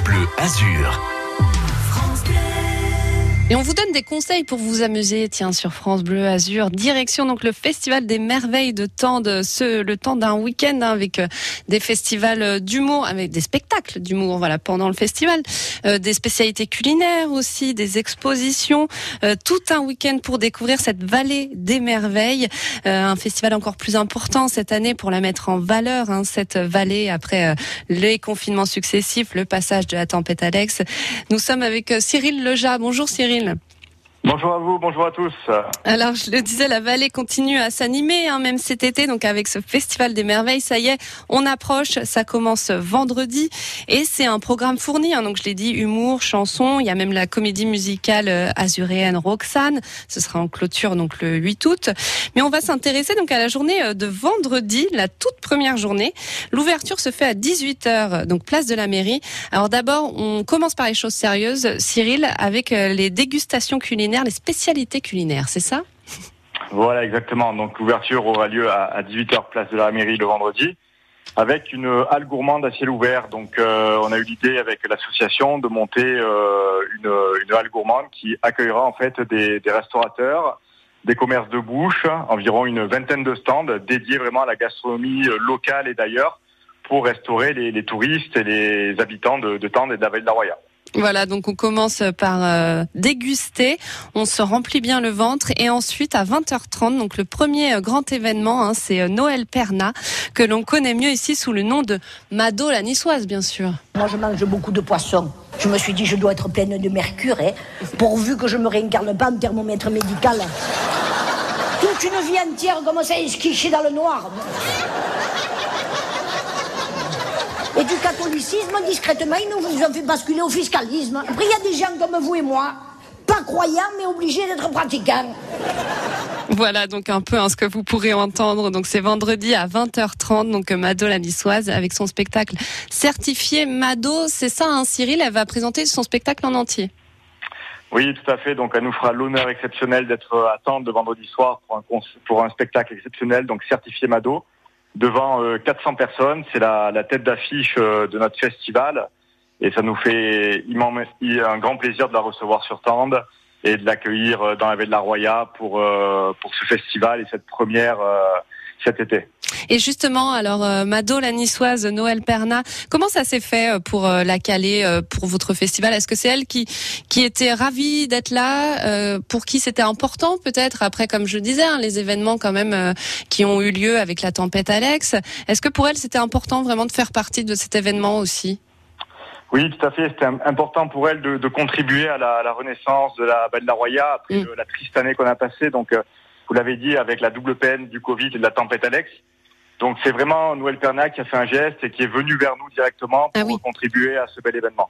Bleu Azur. Et on vous donne des conseils pour vous amuser, tiens, sur France Bleu Azur. Direction donc le Festival des Merveilles de temps de ce, le temps d'un week-end hein, avec euh, des festivals euh, d'humour, avec des spectacles d'humour, voilà, pendant le festival, euh, des spécialités culinaires aussi, des expositions, tout un week-end pour découvrir cette vallée des merveilles, un festival encore plus important cette année pour la mettre en valeur, hein, cette vallée après les confinements successifs, le passage de la tempête Alex. Nous sommes avec Cyril Leja. Bonjour Cyril. mail Bonjour à vous, bonjour à tous. Alors, je le disais, la vallée continue à s'animer, hein, même cet été, donc avec ce Festival des Merveilles. Ça y est, on approche, ça commence vendredi et c'est un programme fourni. Hein, donc, je l'ai dit, humour, chansons. Il y a même la comédie musicale euh, azuréenne Roxane. Ce sera en clôture donc le 8 août. Mais on va s'intéresser donc à la journée euh, de vendredi, la toute première journée. L'ouverture se fait à 18h, donc place de la mairie. Alors d'abord, on commence par les choses sérieuses, Cyril, avec euh, les dégustations culinaires les spécialités culinaires, c'est ça? Voilà, exactement. Donc l'ouverture aura lieu à 18h place de la mairie le vendredi avec une halle gourmande à ciel ouvert. Donc euh, on a eu l'idée avec l'association de monter euh, une, halle gourmande qui accueillera en fait des, restaurateurs, des commerces de bouche, environ une vingtaine de stands dédiés vraiment à la gastronomie locale et d'ailleurs pour restaurer les, touristes et les habitants de, de Tende et de Roya. Voilà, donc on commence par euh, déguster, on se remplit bien le ventre et ensuite à 20h30, donc le premier euh, grand événement, hein, c'est euh, Noël Perna, que l'on connaît mieux ici sous le nom de Mado la niçoise, bien sûr. Moi je mange beaucoup de poissons. Je me suis dit je dois être pleine de mercure, hein, pourvu que je me réincarne pas en thermomètre médical. Toute une vie entière comme ça esquichée dans le noir et du catholicisme, discrètement, ils nous ont fait basculer au fiscalisme. Après, il y a des gens comme vous et moi, pas croyants, mais obligés d'être pratiquants. Voilà donc un peu hein, ce que vous pourrez entendre. Donc c'est vendredi à 20h30. Donc Mado la niçoise avec son spectacle certifié Mado. C'est ça, hein, Cyril. Elle va présenter son spectacle en entier. Oui, tout à fait. Donc elle nous fera l'honneur exceptionnel d'être à Tente de vendredi soir pour un, pour un spectacle exceptionnel, donc certifié Mado devant 400 euh, personnes. C'est la, tête d'affiche euh, de notre festival et ça nous fait un grand plaisir de la recevoir sur Tende et de l'accueillir euh, dans la ville de la Roya pour, pour ce festival et cette première cet été. Et justement, alors euh, Mado, la niçoise, Noël Perna, comment ça s'est fait euh, pour euh, la caler pour votre festival? Est-ce que c'est elle qui qui était ravie d'être là Pour qui c'était important peut-être? Après, comme je disais, hein, les événements quand même qui ont eu lieu avec la tempête Alex. Est-ce que pour elle c'était important vraiment de faire partie de cet événement aussi? Oui, tout à fait. C'était important pour elle de, de contribuer à la, la, renaissance de la Belle la Roya après mm. la triste année qu'on a passée. Donc, vous l'avez dit, avec la double peine du Covid et de la tempête Alex. Donc c'est vraiment Noël Pernac qui a fait un geste et qui est venu vers nous directement pour ah contribuer à ce bel événement.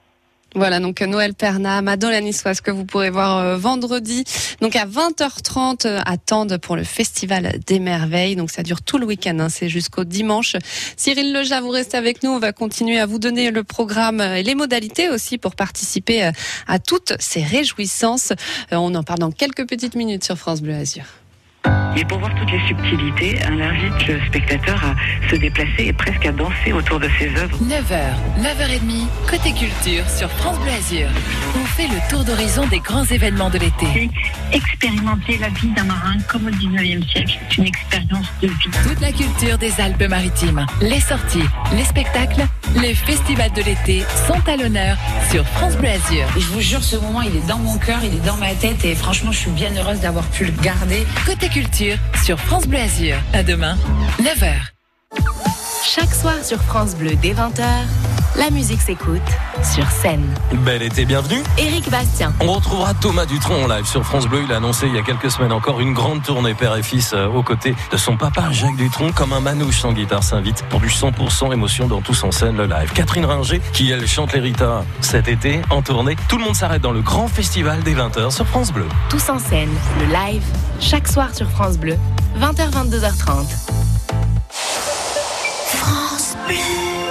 Voilà, donc Noël Perna, Madonna Niçoise que vous pourrez voir euh, vendredi, donc à 20h30 euh, à Tende pour le Festival des Merveilles. Donc ça dure tout le week-end, hein, c'est jusqu'au dimanche. Cyril Leja, vous restez avec nous, on va continuer à vous donner le programme et les modalités aussi pour participer euh, à toutes ces réjouissances. On en parle dans quelques petites minutes sur France Bleu Azur. Et pour voir toutes les subtilités, on invite le spectateur à se déplacer et presque à danser autour de ses œuvres. 9h, 9h30, côté culture sur France Bleu Azur. On fait le tour d'horizon des grands événements de l'été. Expérimenter la vie d'un marin comme au 19e siècle. C'est une expérience de vie. Toute la culture des Alpes-Maritimes, les sorties, les spectacles, les festivals de l'été sont à l'honneur sur France Bleu Azur. je vous jure, ce moment, il est dans mon cœur, il est dans ma tête et franchement, je suis bien heureuse d'avoir pu le garder. Côté culture sur France Bleu Azur. À demain, 9h. Chaque soir sur France Bleu dès 20h, la musique s'écoute sur scène. Bel été, bienvenue. Éric Bastien. On retrouvera Thomas Dutronc en live sur France Bleu. Il a annoncé il y a quelques semaines encore une grande tournée père et fils euh, aux côtés de son papa Jacques Dutronc comme un manouche sans guitare s'invite pour du 100% émotion dans tous en scène le live. Catherine Ringer qui elle chante les Rita cet été en tournée. Tout le monde s'arrête dans le grand festival des 20h sur France Bleu. Tous en scène, le live, chaque soir sur France Bleu, 20h 22h30. France Bleu.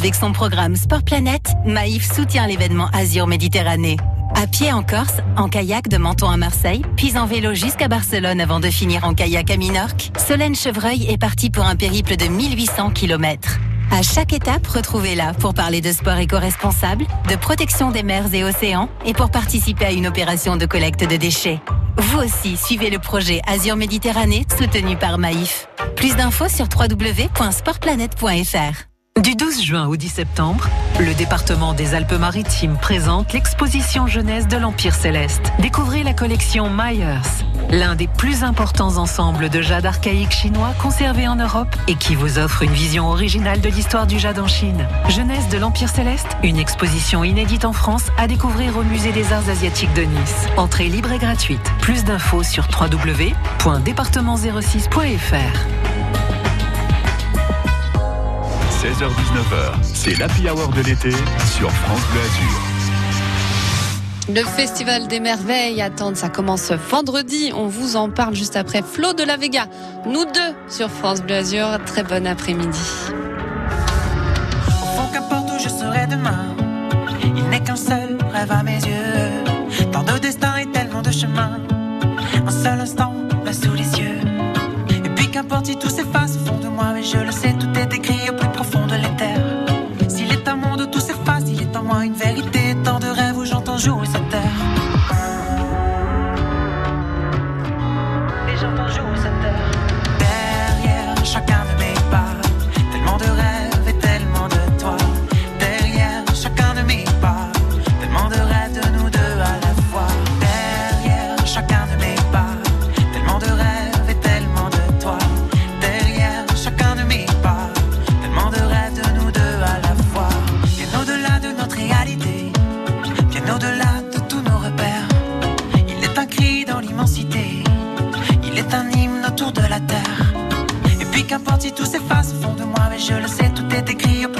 Avec son programme Sport Planète, Maïf soutient l'événement Azur Méditerranée. À pied en Corse, en kayak de Menton à Marseille, puis en vélo jusqu'à Barcelone avant de finir en kayak à Minorque, Solène Chevreuil est partie pour un périple de 1800 km. À chaque étape, retrouvez-la pour parler de sport éco-responsable, de protection des mers et océans et pour participer à une opération de collecte de déchets. Vous aussi, suivez le projet Azure Méditerranée soutenu par Maïf. Plus d'infos sur www.sportplanète.fr. Du 12 juin au 10 septembre, le département des Alpes-Maritimes présente l'exposition jeunesse de l'Empire céleste. Découvrez la collection Myers, l'un des plus importants ensembles de jade archaïque chinois conservés en Europe et qui vous offre une vision originale de l'histoire du jade en Chine. Jeunesse de l'Empire céleste, une exposition inédite en France à découvrir au Musée des Arts Asiatiques de Nice. Entrée libre et gratuite. Plus d'infos sur www.département06.fr. 16h-19h, c'est l'Happy Hour de l'été sur France Bleu Azur. Le Festival des Merveilles attend, ça commence vendredi. On vous en parle juste après Flo de la Vega. Nous deux sur France Bleu Azur. Très bon après-midi. Au fond, qu'importe où je serai demain, il n'est qu'un seul rêve à mes yeux. Tant de destin et tellement de chemin. Un seul instant, là sous les yeux. Qu'importe si tout s'efface. Au fond de moi, mais je le sais, tout est écrit au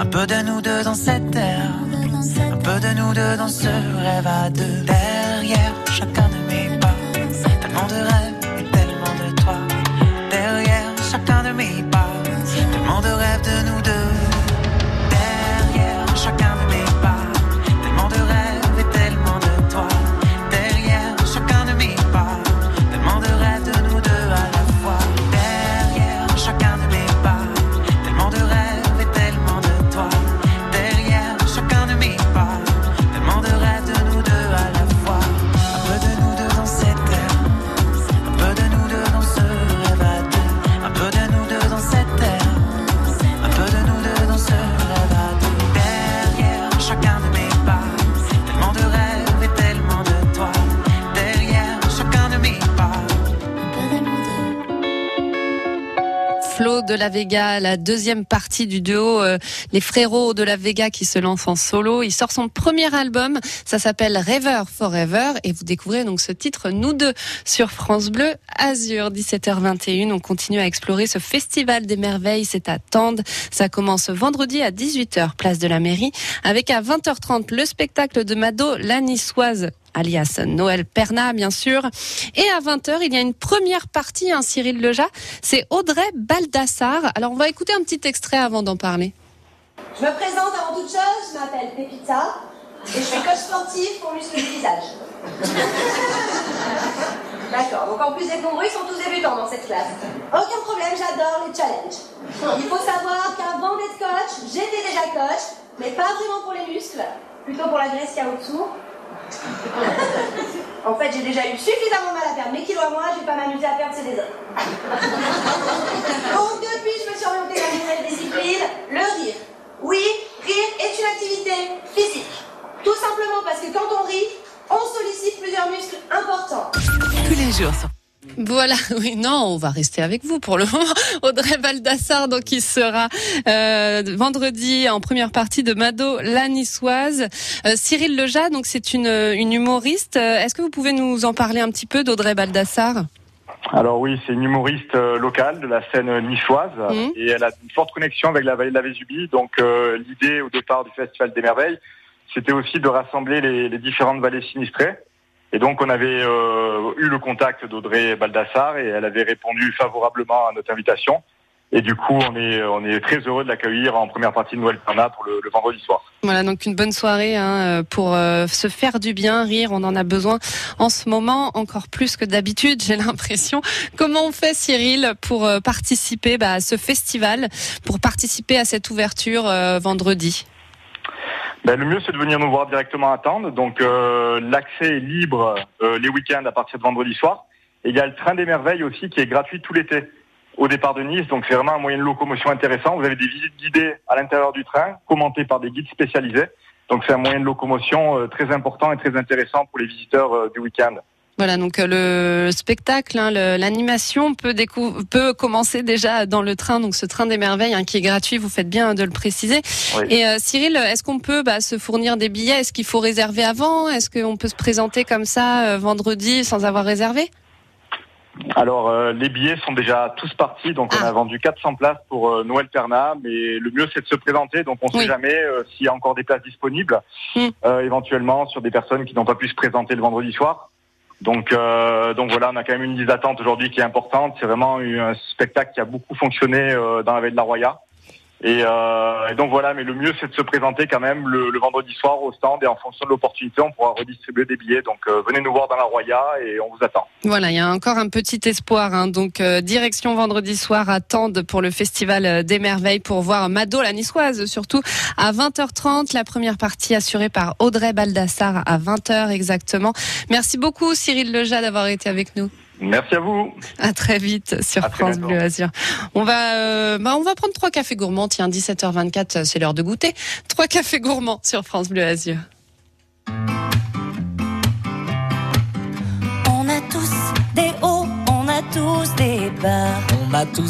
un peu de nous deux dans cette terre, un peu de nous deux dans ce rêve à deux. Derrière chacun de la Vega, la deuxième partie du duo euh, Les Frérots de la Vega qui se lance en solo. Il sort son premier album, ça s'appelle Rêveur Forever et vous découvrez donc ce titre Nous deux sur France Bleu Azur 17h21. On continue à explorer ce festival des merveilles, c'est à Tende. Ça commence vendredi à 18h place de la mairie avec à 20h30 le spectacle de Mado la niçoise alias Noël Perna, bien sûr. Et à 20h, il y a une première partie, hein, Cyril Leja, c'est Audrey Baldassar. Alors, on va écouter un petit extrait avant d'en parler. Je me présente avant toute chose, je m'appelle Pépita et je suis coach sportif pour muscles du visage. D'accord, donc en plus d'être nombreux, ils sont tous débutants dans cette classe. Aucun problème, j'adore les challenges. Il faut savoir qu'avant d'être coach, j'étais déjà coach, mais pas vraiment pour les muscles, plutôt pour la graisse qu'il y a au-dessous. En fait, j'ai déjà eu suffisamment mal à perdre mes kilos à moi, je vais pas m'amuser à perdre ceux des. Donc depuis, je me suis orientée vers une nouvelle discipline, le rire. Oui, rire est une activité physique. Tout simplement parce que quand on rit, on sollicite plusieurs muscles importants. Tous les jours Voilà, oui, non, on va rester avec vous pour le moment. Audrey Baldassar, donc, qui sera euh, vendredi en première partie de Mado, la niçoise. Euh, Cyril Leja, donc c'est une, une humoriste. Euh, Est-ce que vous pouvez nous en parler un petit peu d'Audrey Baldassar? Alors oui, c'est une humoriste euh, locale de la scène niçoise Mhm. et elle a une forte connexion avec la vallée de la Vésubie. Donc euh, l'idée au départ du Festival des Merveilles, c'était aussi de rassembler les, les différentes vallées sinistrées. Et donc on avait euh, eu le contact d'Audrey Baldassar et elle avait répondu favorablement à notre invitation. Et du coup, on est, on est très heureux de l'accueillir en première partie de Noël Perna pour le, vendredi soir. Voilà, donc une bonne soirée hein, pour euh, se faire du bien, rire, on en a besoin en ce moment, encore plus que d'habitude, j'ai l'impression. Comment on fait, Cyril, pour euh, participer bah, à ce festival, pour participer à cette ouverture euh, vendredi? Ben, le mieux, c'est de venir nous voir directement à Tende. Donc, euh, l'accès est libre euh, les week-ends à partir de vendredi soir. Et il y a le train des merveilles aussi qui est gratuit tout l'été au départ de Nice. Donc, c'est vraiment un moyen de locomotion intéressant. Vous avez des visites guidées à l'intérieur du train, commentées par des guides spécialisés. Donc, c'est un moyen de locomotion euh, très important et très intéressant pour les visiteurs euh, du week-end. Voilà, donc euh, le spectacle, hein, l'animation peut, commencer déjà dans le train, donc ce train des merveilles hein, qui est gratuit, vous faites bien de le préciser. Oui. Et euh, Cyril, est-ce qu'on peut bah, se fournir des billets? Est-ce qu'il faut réserver avant? Est-ce qu'on peut se présenter comme ça euh, vendredi sans avoir réservé? Alors, euh, les billets sont déjà tous partis. Donc, on a vendu 400 places pour euh, Noël Perna. Mais le mieux, c'est de se présenter. Donc, on ne sait jamais euh, s'il y a encore des places disponibles, euh, éventuellement sur des personnes qui n'ont pas pu se présenter le vendredi soir. Donc, euh, donc voilà, on a quand même une liste d'attente aujourd'hui qui est importante. C'est vraiment un spectacle qui a beaucoup fonctionné euh, dans la vallée de la Roya. Et, euh, et donc voilà, mais le mieux c'est de se présenter quand même le, le vendredi soir au stand et en fonction de l'opportunité, on pourra redistribuer des billets. Donc euh, venez nous voir dans la Roya et on vous attend. Voilà, il y a encore un petit espoir. Hein. Donc, euh, direction vendredi soir à Tende pour le Festival des Merveilles pour voir Mado, la niçoise, surtout à 20h30. La première partie assurée par Audrey Baldassar à 20h exactement. Merci beaucoup Cyril Leja d'avoir été avec nous. Merci à vous. À très vite sur France Bleu Azur. On va, euh, bah, on va prendre trois cafés gourmands. Tiens, 17h24, c'est l'heure de goûter. Trois cafés gourmands sur France Bleu Azur. On a tous des hauts, on a tous des bas. On a tous